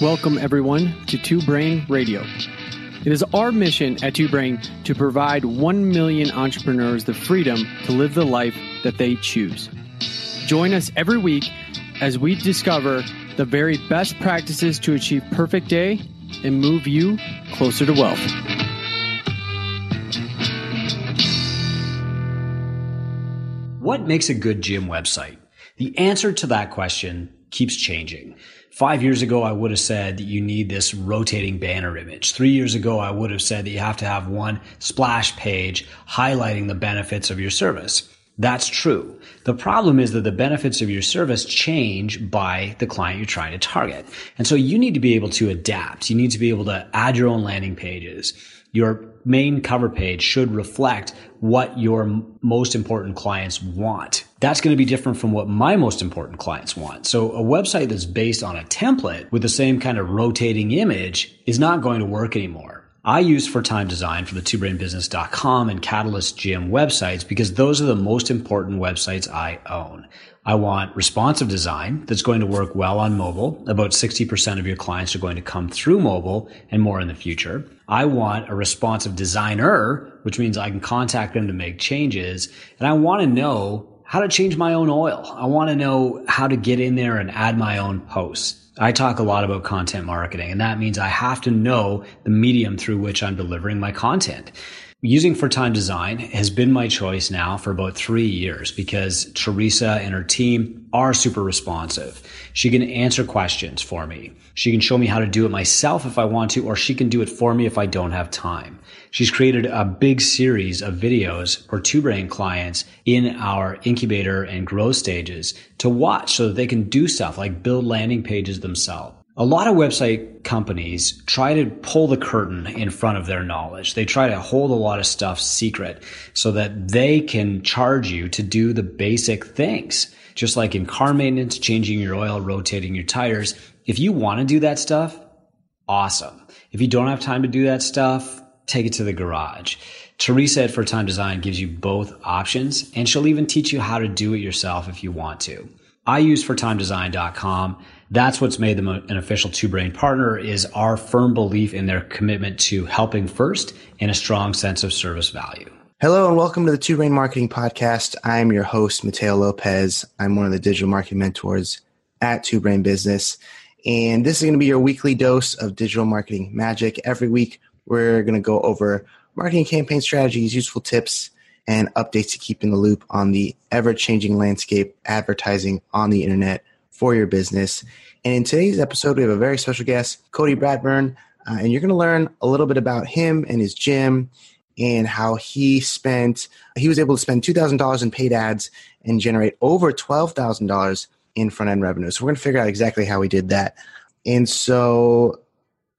Welcome, everyone, to Two Brain Radio. It is our mission at Two Brain to provide 1 million entrepreneurs the freedom to live the life that they choose. Join us every week as we discover the very best practices to achieve perfect day and move you closer to wealth. What makes a good gym website? The answer to that question keeps changing. Five years ago, I would have said that you need this rotating banner image. Three years ago, I would have said that you have to have one splash page highlighting the benefits of your service. That's true. The problem is that the benefits of your service change by the client you're trying to target. And so you need to be able to adapt. You need to be able to add your own landing pages. Your main cover page should reflect what your most important clients want. That's going to be different from what my most important clients want. So a website that's based on a template with the same kind of rotating image is not going to work anymore. I use for time design for the twobrainbusiness.com and Catalyst Gym websites because those are the most important websites I own. I want responsive design that's going to work well on mobile. About 60% of your clients are going to come through mobile and more in the future. I want a responsive designer, which means I can contact them to make changes. And I want to know how to change my own oil. I want to know how to get in there and add my own posts. I talk a lot about content marketing, and that means I have to know the medium through which I'm delivering my content. Using for time design has been my choice now for about three years because Teresa and her team are super responsive. She can answer questions for me. She can show me how to do it myself if I want to, or she can do it for me if I don't have time. She's created a big series of videos for two brain clients in our incubator and growth stages to watch so that they can do stuff like build landing pages themselves. A lot of website companies try to pull the curtain in front of their knowledge. They try to hold a lot of stuff secret so that they can charge you to do the basic things. Just like in car maintenance, changing your oil, rotating your tires. If you want to do that stuff, awesome. If you don't have time to do that stuff, take it to the garage. Teresa at For Time Design gives you both options and she'll even teach you how to do it yourself if you want to. I use fortimedesign.com that's what's made them an official two brain partner is our firm belief in their commitment to helping first and a strong sense of service value. Hello and welcome to the Two Brain Marketing Podcast. I'm your host, Mateo Lopez. I'm one of the digital marketing mentors at Two Brain Business. And this is going to be your weekly dose of digital marketing magic. Every week, we're going to go over marketing campaign strategies, useful tips, and updates to keep in the loop on the ever changing landscape advertising on the internet for your business. And in today's episode, we have a very special guest, Cody Bradburn, uh, and you're going to learn a little bit about him and his gym and how he spent he was able to spend $2000 in paid ads and generate over $12000 in front end revenue. So we're going to figure out exactly how he did that. And so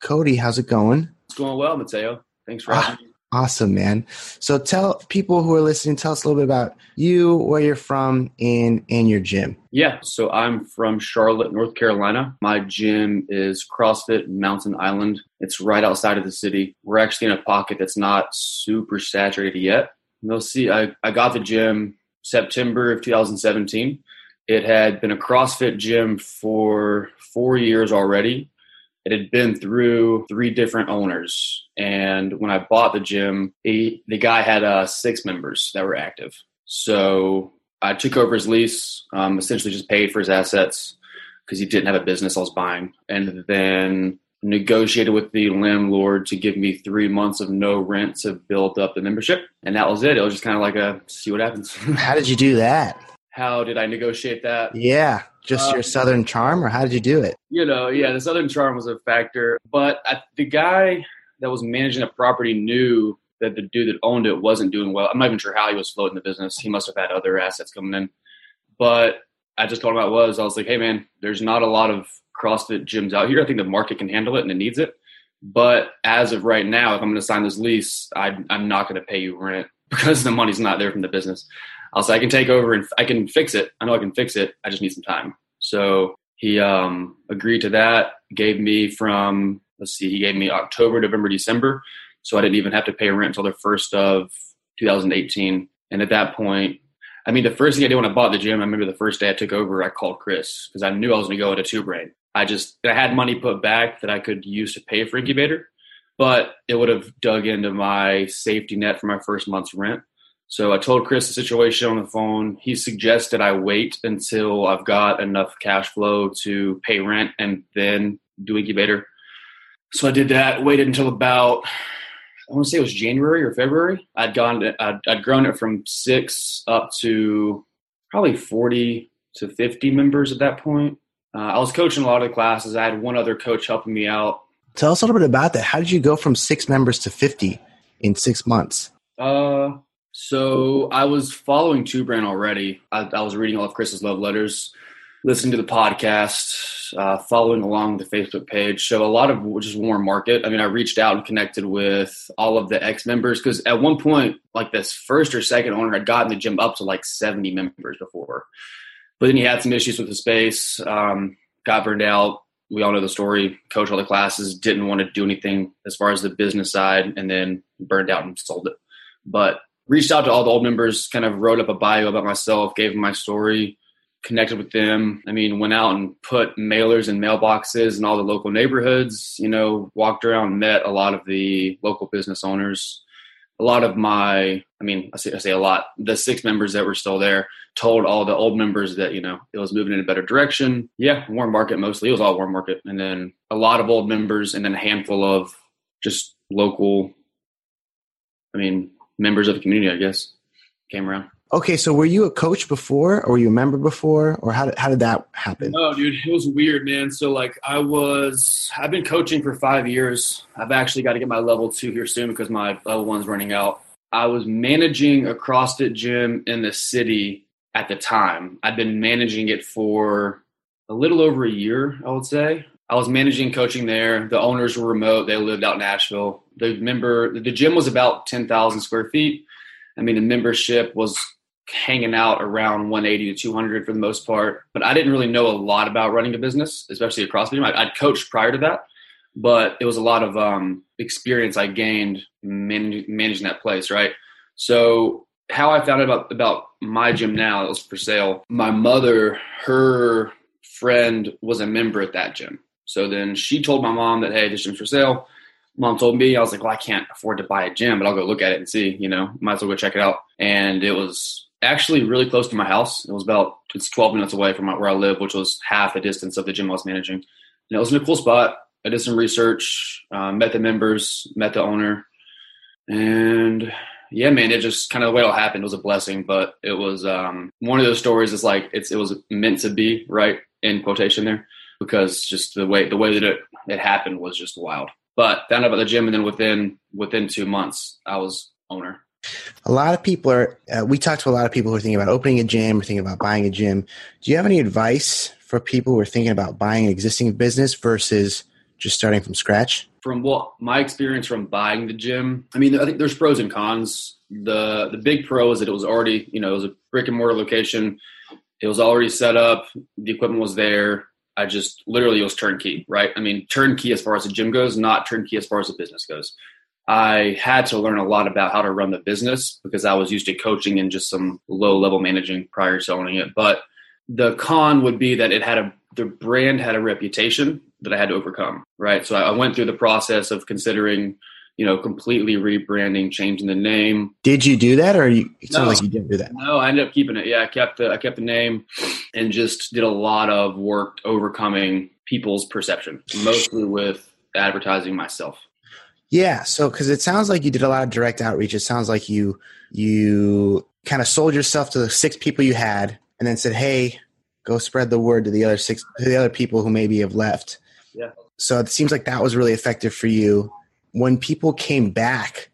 cody how's it going? It's going well mateo. Thanks for having me Awesome, man. So tell people who are listening, tell us a little bit about you, where you're from, and and your gym. Yeah, so I'm from Charlotte, North Carolina. My gym is CrossFit Mountain Island. It's right outside of the city. We're actually in a pocket that's not super saturated yet. You'll see, I, I got the gym September of 2017. It had been a CrossFit gym for four years already it had been through three different owners. And when I bought the gym, he, the guy had uh, six members that were active. So I took over his lease, um, essentially just paid for his assets because he didn't have a business I was buying. And then negotiated with the landlord to give me three months of no rent to build up the membership. And that was it. It was just kind of like a see what happens. How did you do that? How did I negotiate that? Yeah. Just um, your Southern charm, or how did you do it? You know, yeah, the Southern charm was a factor, but I, the guy that was managing the property knew that the dude that owned it wasn't doing well. I'm not even sure how he was floating the business. He must have had other assets coming in, but I just told him I was. I was like, hey man, there's not a lot of CrossFit gyms out here. I think the market can handle it and it needs it. But as of right now, if I'm going to sign this lease, I, I'm not going to pay you rent because the money's not there from the business. I'll say I can take over and I can fix it. I know I can fix it. I just need some time. So he um, agreed to that. Gave me from let's see, he gave me October, November, December. So I didn't even have to pay rent until the first of 2018. And at that point, I mean, the first thing I did when I bought the gym, I remember the first day I took over, I called Chris because I knew I was going to go into two brain. I just I had money put back that I could use to pay for incubator, but it would have dug into my safety net for my first month's rent. So I told Chris the situation on the phone. He suggested I wait until I've got enough cash flow to pay rent and then do incubator. So I did that. Waited until about I want to say it was January or February. I'd gone. I'd, I'd grown it from six up to probably forty to fifty members at that point. Uh, I was coaching a lot of the classes. I had one other coach helping me out. Tell us a little bit about that. How did you go from six members to fifty in six months? Uh, so I was following Two Brain already. I, I, was reading all of Chris's love letters, listening to the podcast, uh, following along the Facebook page. So a lot of just warm market. I mean, I reached out and connected with all of the ex members because at one point, like this first or second owner had gotten the gym up to like 70 members before. But then he had some issues with the space, um, got burned out. We all know the story. Coach all the classes, didn't want to do anything as far as the business side, and then burned out and sold it. But reached out to all the old members, kind of wrote up a bio about myself, gave them my story, connected with them. I mean, went out and put mailers in mailboxes in all the local neighborhoods, you know, walked around, met a lot of the local business owners. A lot of my, I mean, I say, I say a lot, the six members that were still there told all the old members that, you know, it was moving in a better direction. Yeah, warm market mostly. It was all warm market. And then a lot of old members and then a handful of just local, I mean, members of the community, I guess, came around. Okay, so were you a coach before, or were you a member before, or how did, how did that happen? No, dude, it was weird, man. So like, I was I've been coaching for five years. I've actually got to get my level two here soon because my level one's running out. I was managing a CrossFit gym in the city at the time. I'd been managing it for a little over a year, I would say. I was managing coaching there. The owners were remote. They lived out in Nashville. The member, the gym was about 10,000 square feet. I mean, the membership was hanging out around 180 to 200 for the most part. But I didn't really know a lot about running a business, especially a CrossFit gym. I'd coached prior to that, but it was a lot of um, experience I gained man- managing that place, right? So how I found out about about my gym now, it was for sale. My mother, her friend was a member at that gym. So then she told my mom that, hey, this gym's for sale. Mom told me, I was like, well, I can't afford to buy a gym, but I'll go look at it and see, you know, might as well go check it out. And it was actually really close to my house. It was about, it's 12 minutes away from where I live, which was half the distance of the gym I was managing. And it was in a cool spot. I did some research, uh, met the members, met the owner. And yeah, man, it just kind of the way it all happened was a blessing, but it was um, one of those stories. It's like it's it was meant to be, right? In quotation there because just the way the way that it, it happened was just wild. But found out about the gym, and then within within two months, I was owner. A lot of people are. Uh, we talked to a lot of people who are thinking about opening a gym or thinking about buying a gym. Do you have any advice for people who are thinking about buying an existing business versus just starting from scratch? From what my experience from buying the gym, I mean, I think there's pros and cons. The the big pro is that it was already, you know, it was a brick and mortar location. It was already set up. The equipment was there. I just literally was turnkey, right? I mean, turnkey as far as the gym goes, not turnkey as far as the business goes. I had to learn a lot about how to run the business because I was used to coaching and just some low level managing prior to owning it. But the con would be that it had a the brand had a reputation that I had to overcome, right? So I went through the process of considering you know, completely rebranding, changing the name. Did you do that, or you, it sounds no, like you didn't do that? No, I ended up keeping it. Yeah, I kept the I kept the name, and just did a lot of work overcoming people's perception, mostly with advertising myself. Yeah, so because it sounds like you did a lot of direct outreach. It sounds like you you kind of sold yourself to the six people you had, and then said, "Hey, go spread the word to the other six to the other people who maybe have left." Yeah. So it seems like that was really effective for you when people came back,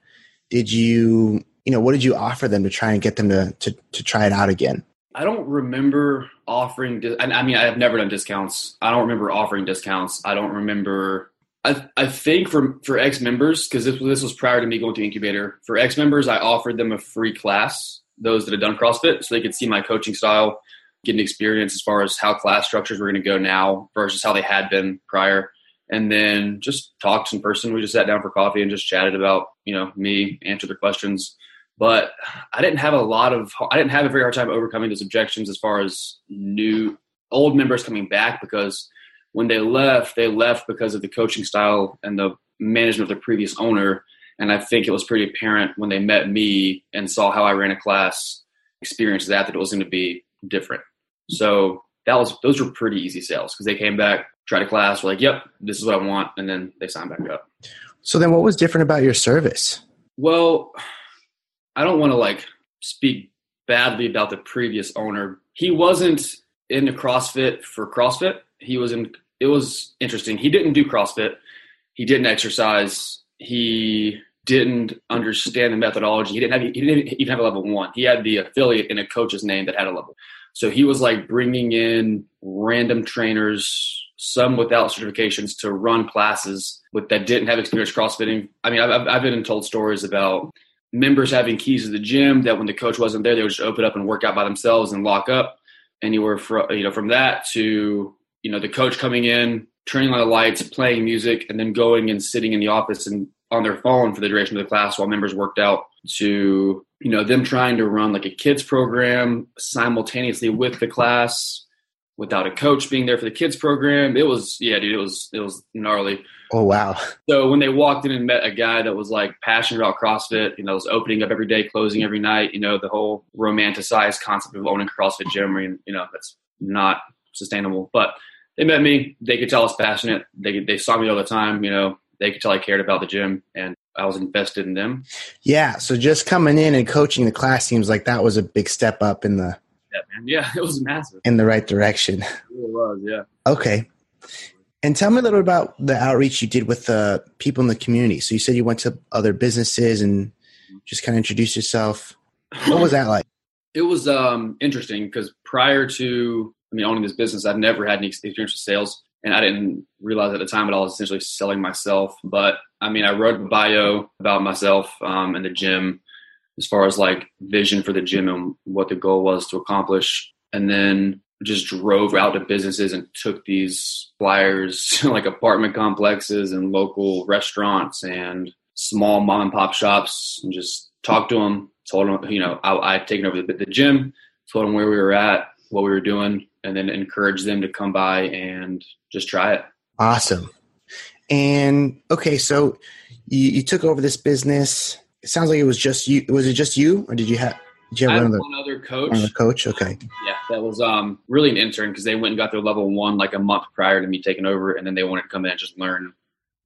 did you, you know, what did you offer them to try and get them to, to, to try it out again? I don't remember offering. I mean, I have never done discounts. I don't remember offering discounts. I don't remember. I, I think for for ex members because this this was prior to me going to incubator. For ex members, I offered them a free class. Those that had done CrossFit, so they could see my coaching style, get an experience as far as how class structures were going to go now versus how they had been prior and then just talked in person. We just sat down for coffee and just chatted about, you know, me, answered their questions. But I didn't have a lot of, I didn't have a very hard time overcoming those objections as far as new, old members coming back because when they left, they left because of the coaching style and the management of the previous owner. And I think it was pretty apparent when they met me and saw how I ran a class, experienced that, that it was going to be different. So that was those were pretty easy sales because they came back, tried a class, were like, "Yep, this is what I want," and then they signed back up. So then, what was different about your service? Well, I don't want to like speak badly about the previous owner. He wasn't into CrossFit for CrossFit. He was in. It was interesting. He didn't do CrossFit. He didn't exercise. He didn't understand the methodology. He didn't have. He didn't even have a level one. He had the affiliate in a coach's name that had a level. So he was like bringing in random trainers, some without certifications, to run classes with that didn't have experience CrossFitting. I mean, I've, I've been told stories about members having keys to the gym that when the coach wasn't there, they would just open up and work out by themselves and lock up. Anywhere from you know from that to you know the coach coming in, turning on the lights, playing music, and then going and sitting in the office and on their phone for the duration of the class while members worked out to you know them trying to run like a kids program simultaneously with the class without a coach being there for the kids program. It was yeah dude it was it was gnarly. Oh wow. So when they walked in and met a guy that was like passionate about crossfit you know was opening up every day closing every night you know the whole romanticized concept of owning a crossfit gym and you know that's not sustainable. But they met me. They could tell I was passionate. They, they saw me all the time you know. They could tell I cared about the gym. And I was invested in them. Yeah. So just coming in and coaching the class seems like that was a big step up in the yeah, man. Yeah, it was massive. In the right direction. It was, yeah. Okay. And tell me a little about the outreach you did with the people in the community. So you said you went to other businesses and just kind of introduced yourself. What was that like? It was um, interesting because prior to I mean owning this business, I've never had any experience with sales and I didn't realize at the time that I was essentially selling myself. But I mean, I wrote a bio about myself um, and the gym as far as like vision for the gym and what the goal was to accomplish. And then just drove out to businesses and took these flyers like apartment complexes and local restaurants and small mom and pop shops and just talked to them, told them, you know, I, I'd taken over the, the gym, told them where we were at, what we were doing, and then encourage them to come by and just try it. Awesome. And okay, so you, you took over this business. It sounds like it was just you. Was it just you, or did you have? Did you have one, other, one other coach? One other coach. Okay. Yeah, that was um really an intern because they went and got their level one like a month prior to me taking over, and then they wanted to come in and just learn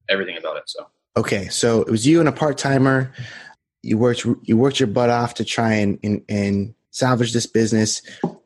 everything about it. So. Okay, so it was you and a part timer. You worked you worked your butt off to try and, and and salvage this business.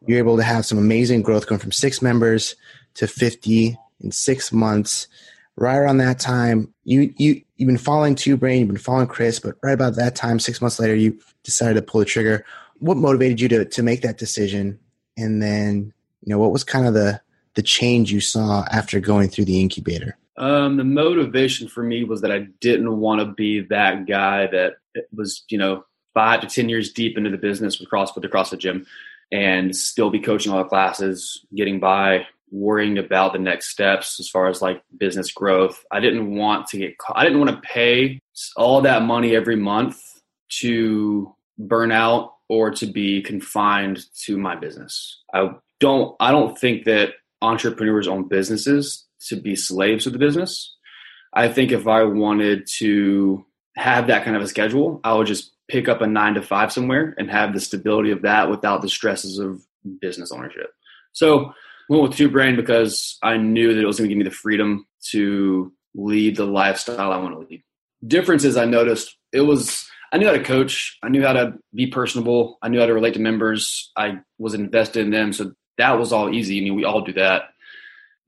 You're able to have some amazing growth going from six members to 50 in six months. Right around that time, you, you, you've been following Two Brain, you've been following Chris, but right about that time, six months later, you decided to pull the trigger. What motivated you to, to make that decision? And then, you know, what was kind of the, the change you saw after going through the incubator? Um, the motivation for me was that I didn't want to be that guy that was, you know, five to 10 years deep into the business with CrossFit, across the gym, and still be coaching all the classes, getting by, worrying about the next steps as far as like business growth. I didn't want to get, I didn't want to pay all that money every month to burn out or to be confined to my business. I don't, I don't think that entrepreneurs own businesses to be slaves of the business. I think if I wanted to have that kind of a schedule, I would just pick up a nine to five somewhere and have the stability of that without the stresses of business ownership. So went with Two Brain because I knew that it was going to give me the freedom to lead the lifestyle I want to lead. Differences I noticed it was I knew how to coach, I knew how to be personable, I knew how to relate to members, I was invested in them, so that was all easy. I mean, we all do that,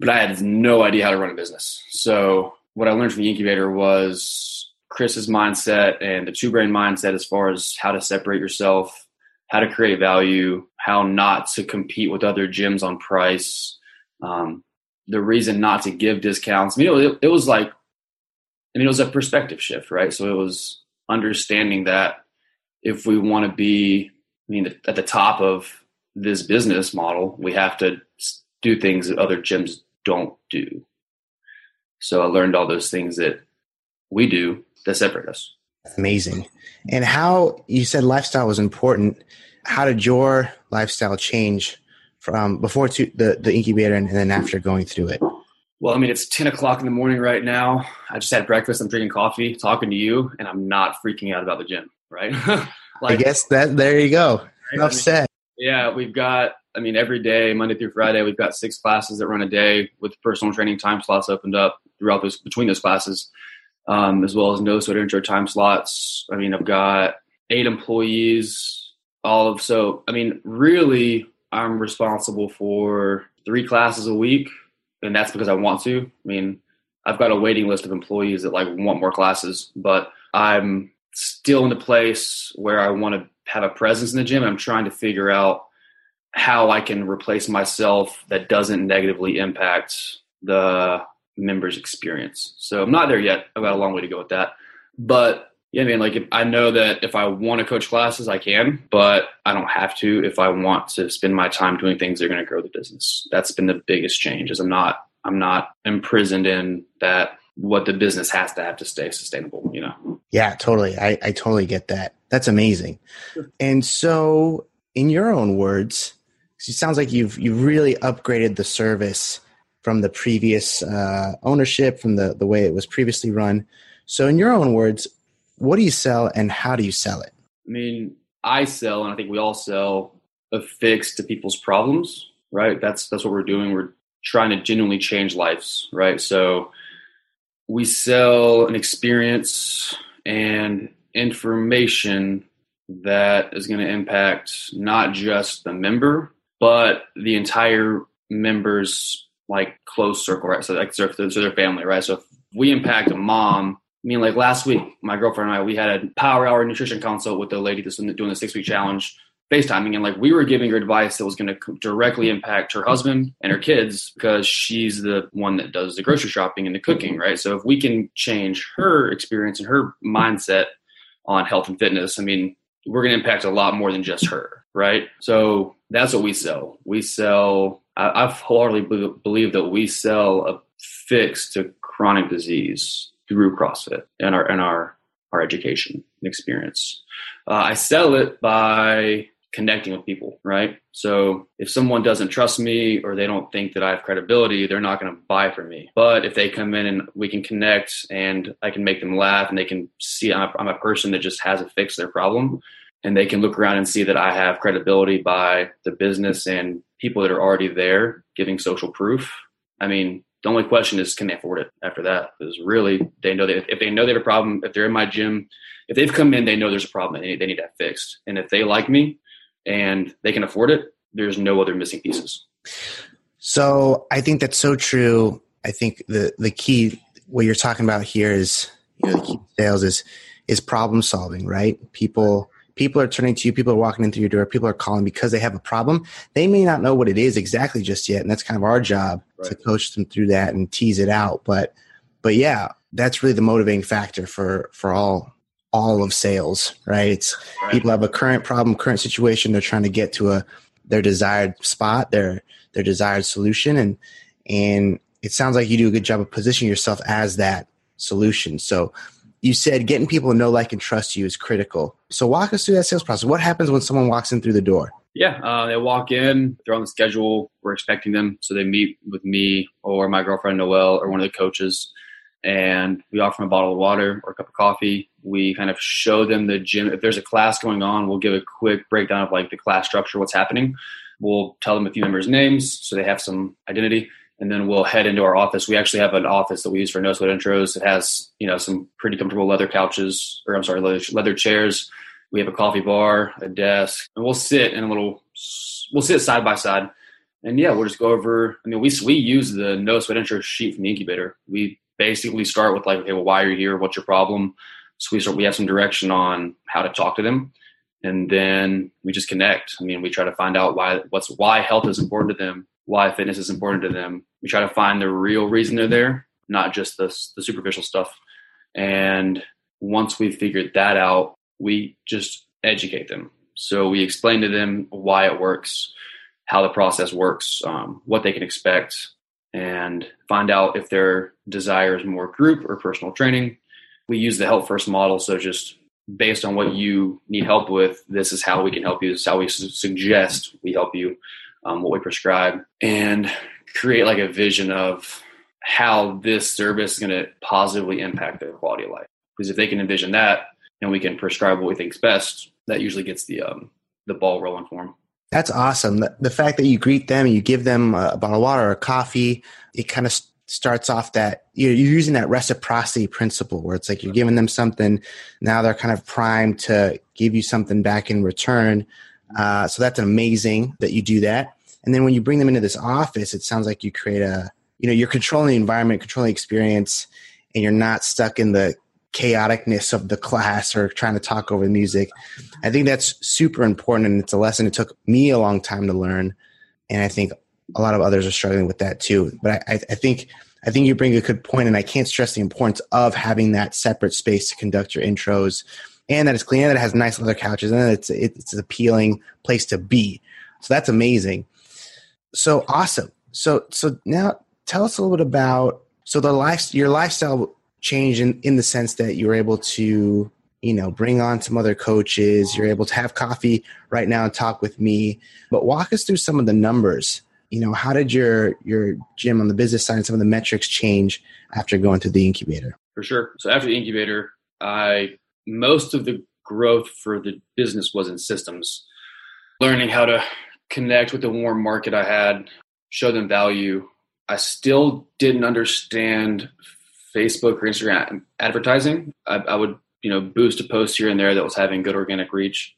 but I had no idea how to run a business. So what I learned from the incubator was Chris's mindset and the two brain mindset as far as how to separate yourself, how to create value, how not to compete with other gyms on price, um, the reason not to give discounts. I mean, it, it was like, I mean, it was a perspective shift, right? So it was understanding that if we want to be, I mean, at the top of this business model, we have to do things that other gyms don't do. So I learned all those things that we do that separate us. Amazing. And how you said lifestyle was important. How did your lifestyle change from before to the, the incubator and, and then after going through it? Well, I mean, it's 10 o'clock in the morning right now. I just had breakfast. I'm drinking coffee, talking to you, and I'm not freaking out about the gym, right? like, I guess that there you go. Right? Enough I mean, said. Yeah, we've got, I mean, every day, Monday through Friday, we've got six classes that run a day with personal training time slots opened up throughout those, between those classes, um, as well as no sweat intro time slots. I mean, I've got eight employees, all of, so, I mean, really, I'm responsible for three classes a week, and that's because I want to. I mean, I've got a waiting list of employees that like want more classes, but I'm still in the place where I want to have a presence in the gym. I'm trying to figure out how I can replace myself that doesn't negatively impact the members' experience. So I'm not there yet. I've got a long way to go with that. But yeah, I mean, like if I know that if I want to coach classes, I can, but I don't have to if I want to spend my time doing things that are going to grow the business. That's been the biggest change. Is I'm not I'm not imprisoned in that what the business has to have to stay sustainable. You know. Yeah, totally. I I totally get that. That's amazing. And so, in your own words, it sounds like you've you've really upgraded the service from the previous uh, ownership, from the the way it was previously run. So, in your own words, what do you sell and how do you sell it? I mean, I sell, and I think we all sell a fix to people's problems, right? That's that's what we're doing. We're trying to genuinely change lives, right? So we sell an experience and information that is going to impact not just the member, but the entire member's like close circle, right? So like so their family, right? So if we impact a mom I mean, like last week, my girlfriend and I, we had a power hour nutrition consult with the lady that's doing the six week challenge, FaceTiming, and like we were giving her advice that was going to directly impact her husband and her kids because she's the one that does the grocery shopping and the cooking, right? So if we can change her experience and her mindset on health and fitness, I mean, we're going to impact a lot more than just her, right? So that's what we sell. We sell, I, I wholeheartedly believe that we sell a fix to chronic disease through CrossFit and our and our our education and experience. Uh, I sell it by connecting with people, right? So if someone doesn't trust me or they don't think that I have credibility, they're not going to buy from me. But if they come in and we can connect and I can make them laugh and they can see I'm a, I'm a person that just hasn't fixed their problem and they can look around and see that I have credibility by the business and people that are already there giving social proof. I mean, the only question is, can they afford it after that? Because really, they know that if they know they have a problem, if they're in my gym, if they've come in, they know there's a problem and they need, that fixed. And if they like me and they can afford it, there's no other missing pieces. So I think that's so true. I think the the key what you're talking about here is you know the key sales is is problem solving, right? People people are turning to you, people are walking into your door, people are calling because they have a problem. They may not know what it is exactly just yet, and that's kind of our job right. to coach them through that and tease it out. But but yeah, that's really the motivating factor for for all all of sales, right? It's right. people have a current problem, current situation, they're trying to get to a their desired spot, their their desired solution and and it sounds like you do a good job of positioning yourself as that solution. So you said getting people to know, like, and trust you is critical. So walk us through that sales process. What happens when someone walks in through the door? Yeah, uh, they walk in, they're on the schedule, we're expecting them. So they meet with me or my girlfriend Noelle or one of the coaches, and we offer them a bottle of water or a cup of coffee. We kind of show them the gym. If there's a class going on, we'll give a quick breakdown of like the class structure, what's happening. We'll tell them a few members' names so they have some identity and then we'll head into our office. We actually have an office that we use for no sweat intros. It has you know some pretty comfortable leather couches, or I'm sorry, leather, leather chairs. We have a coffee bar, a desk, and we'll sit in a little. We'll sit side by side, and yeah, we'll just go over. I mean, we we use the no sweat intro sheet from the incubator. We basically start with like, okay, well, why are you here? What's your problem? So we start. We have some direction on how to talk to them, and then we just connect. I mean, we try to find out why what's why health is important to them why fitness is important to them. We try to find the real reason they're there, not just the, the superficial stuff. And once we figured that out, we just educate them. So we explain to them why it works, how the process works, um, what they can expect, and find out if their desire is more group or personal training. We use the help first model. So just based on what you need help with, this is how we can help you. This is how we su- suggest we help you um, what we prescribe, and create like a vision of how this service is going to positively impact their quality of life. Because if they can envision that and we can prescribe what we think's best, that usually gets the um, the ball rolling for them. That's awesome. The, the fact that you greet them, and you give them a bottle of water or a coffee, it kind of starts off that you're using that reciprocity principle where it's like you're giving them something, now they're kind of primed to give you something back in return. Uh, so that's amazing that you do that. And then when you bring them into this office, it sounds like you create a, you know, you're controlling the environment, controlling the experience, and you're not stuck in the chaoticness of the class or trying to talk over the music. I think that's super important, and it's a lesson it took me a long time to learn, and I think a lot of others are struggling with that too. But I, I think I think you bring a good point, and I can't stress the importance of having that separate space to conduct your intros, and that it's clean, and that it has nice leather couches, and it's it's an appealing place to be. So that's amazing. So awesome. So so now tell us a little bit about so the life your lifestyle change in, in the sense that you're able to you know bring on some other coaches you're able to have coffee right now and talk with me. But walk us through some of the numbers. You know how did your your gym on the business side and some of the metrics change after going through the incubator? For sure. So after the incubator i most of the growth for the business was in systems learning how to connect with the warm market i had show them value i still didn't understand Facebook or Instagram advertising. I, I, would, you know, boost a post here and there that was having good organic reach,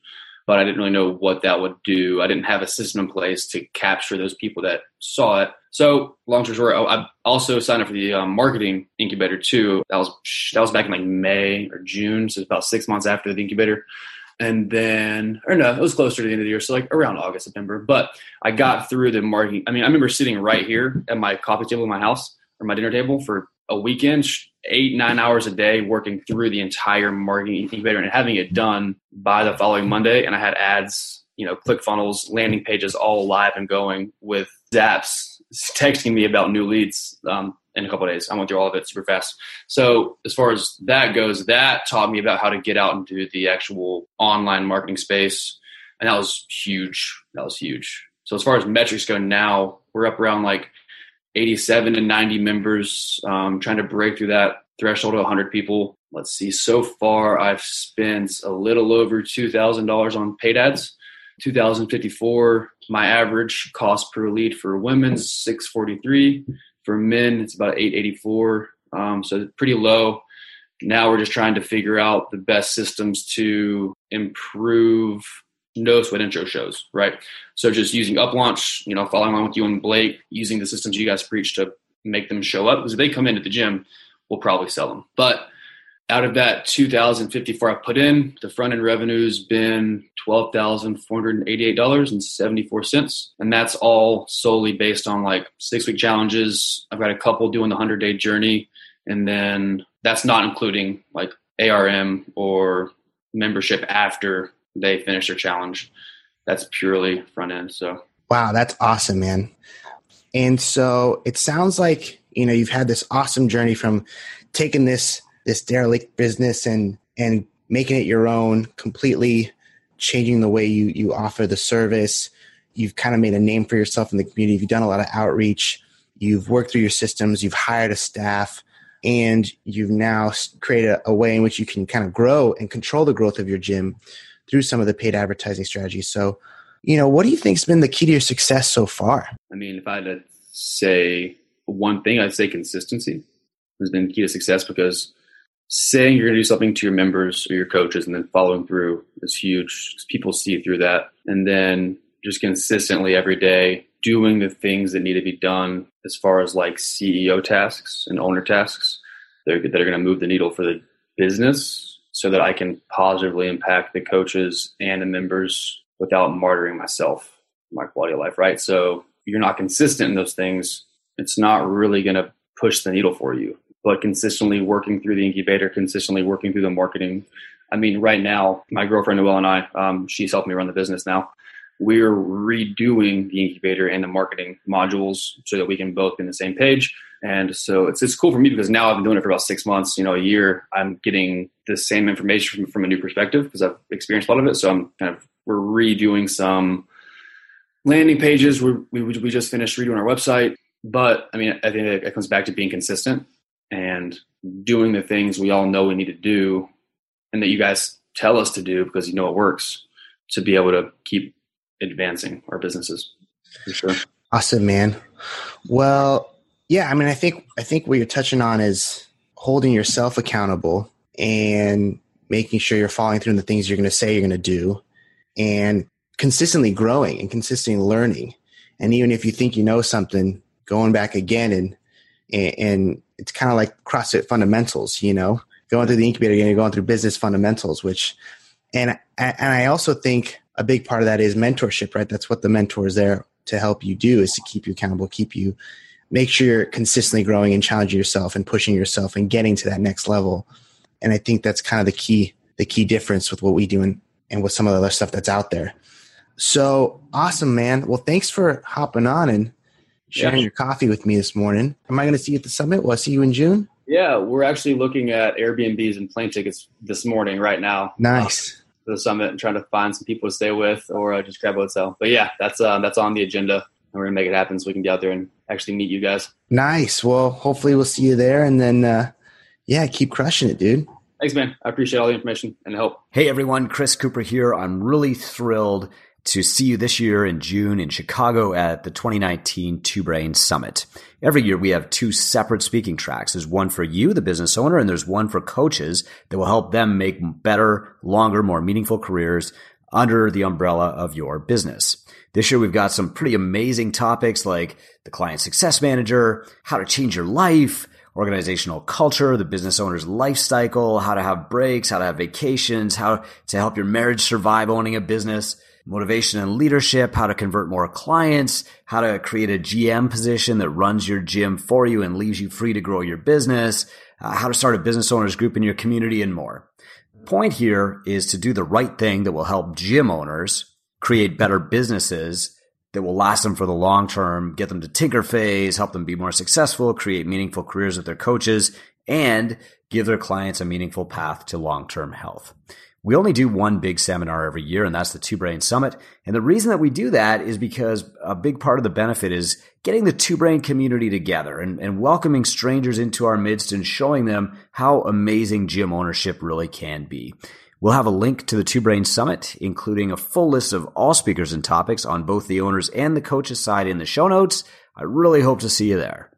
but I didn't really know what that would do. I didn't have a system in place to capture those people that saw it. So, long story short, I also signed up for the um, marketing incubator too. That was that was back in like May or June, so it's about six months after the incubator. And then, or no, it was closer to the end of the year, so like around August, September. But I got through the marketing. I mean, I remember sitting right here at my coffee table in my house or my dinner table for a weekend, eight, nine hours a day working through the entire marketing incubator and having it done by the following Monday. And I had ads, you know, click funnels, landing pages all live and going with Zaps texting me about new leads um, in a couple days. I went through all of it super fast. So as far as that goes, that taught me about how to get out into the actual online marketing space. And that was huge. That was huge. So as far as metrics go now, we're up around like 87 and 90 members, um, trying to break through that threshold of 100 people. Let's see, so far I've spent a little over $2,000 on paid ads. 2054, my average cost per lead for women's 643. For men, it's about 884. Um, so pretty low. Now we're just trying to figure out the best systems to improve no sweat intro shows, right? So just using UpLaunch, you know, following along with you and Blake, using the systems you guys preach to make them show up. Because if they come into the gym, we'll probably sell them. But out of that 2,054 I put in, the front end revenue's been $12,488.74. And that's all solely based on like six week challenges. I've got a couple doing the 100 day journey. And then that's not including like ARM or membership after they finish their challenge. That's purely front end. So wow, that's awesome, man. And so it sounds like you know you've had this awesome journey from taking this this derelict business and and making it your own, completely changing the way you you offer the service. You've kind of made a name for yourself in the community. You've done a lot of outreach. You've worked through your systems. You've hired a staff and you've now created a, a, way in which you can kind of grow and control the growth of your gym through some of the paid advertising strategies. So, you know, what do you think's been the key to your success so far? I mean, if I had to say one thing, I'd say consistency has been key to success because saying you're going to do something to your members or your coaches and then following through is huge. People see through that. And then just consistently every day doing the things that need to be done as far as like CEO tasks and owner tasks that are, that are going to move the needle for the business so that I can positively impact the coaches and the members without martyring myself, my quality of life, right? So you're not consistent in those things, it's not really going to push the needle for you. But consistently working through the incubator, consistently working through the marketing. I mean, right now, my girlfriend Noelle and I, um, she's helping me run the business now. We're redoing the incubator and the marketing modules so that we can both be on the same page and so it's it's cool for me because now I've been doing it for about six months, you know, a year. I'm getting the same information from, from a new perspective because I've experienced a lot of it. So I'm kind of we're redoing some landing pages. we we we just finished redoing our website, But I mean, I think it comes back to being consistent and doing the things we all know we need to do and that you guys tell us to do because you know it works to be able to keep advancing our businesses for sure. Awesome, man. Well, yeah, I mean, I think I think what you're touching on is holding yourself accountable and making sure you're following through on the things you're going to say you're going to do, and consistently growing and consistently learning. And even if you think you know something, going back again and and, and it's kind of like CrossFit fundamentals, you know, going through the incubator again, you're going through business fundamentals, which, and and I also think a big part of that is mentorship, right? That's what the mentor is there to help you do is to keep you accountable, keep you, make sure you're consistently growing and challenging yourself and pushing yourself and getting to that next level. And I think that's kind of the key, the key difference with what we do and, and with some of the other stuff that's out there. So awesome, man. Well, thanks for hopping on and sharing yeah. your coffee with me this morning. Am I going to see you at the summit? Will I see you in June? Yeah, we're actually looking at Airbnbs and plane tickets this morning, right now. Nice. Uh, the summit and trying to find some people to stay with or uh, just grab a hotel. But yeah, that's uh, that's on the agenda, and we're gonna make it happen so we can get out there and actually meet you guys. Nice. Well, hopefully we'll see you there, and then uh, yeah, keep crushing it, dude. Thanks, man. I appreciate all the information and help. Hey, everyone. Chris Cooper here. I'm really thrilled to see you this year in June in Chicago at the 2019 Two Brain Summit. Every year we have two separate speaking tracks. There's one for you, the business owner, and there's one for coaches that will help them make better, longer, more meaningful careers under the umbrella of your business. This year we've got some pretty amazing topics like the client success manager, how to change your life, organizational culture, the business owner's life cycle, how to have breaks, how to have vacations, how to help your marriage survive owning a business motivation and leadership, how to convert more clients, how to create a GM position that runs your gym for you and leaves you free to grow your business, uh, how to start a business owners group in your community and more. Point here is to do the right thing that will help gym owners create better businesses that will last them for the long term, get them to tinker phase, help them be more successful, create meaningful careers with their coaches, and give their clients a meaningful path to long term health. We only do one big seminar every year, and that's the Two Brain Summit. And the reason that we do that is because a big part of the benefit is getting the Two Brain community together and, and welcoming strangers into our midst and showing them how amazing gym ownership really can be. We'll have a link to the Two Brain Summit, including a full list of all speakers and topics on both the owners and the coaches side in the show notes. I really hope to see you there.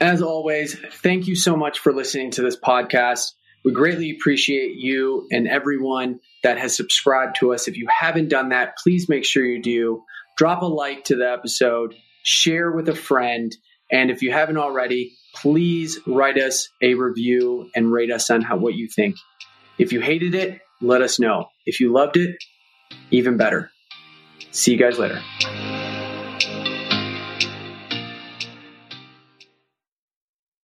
As always, thank you so much for listening to this podcast. We greatly appreciate you and everyone that has subscribed to us. If you haven't done that, please make sure you do. Drop a like to the episode, share with a friend, and if you haven't already, please write us a review and rate us on how, what you think. If you hated it, let us know. If you loved it, even better. See you guys later.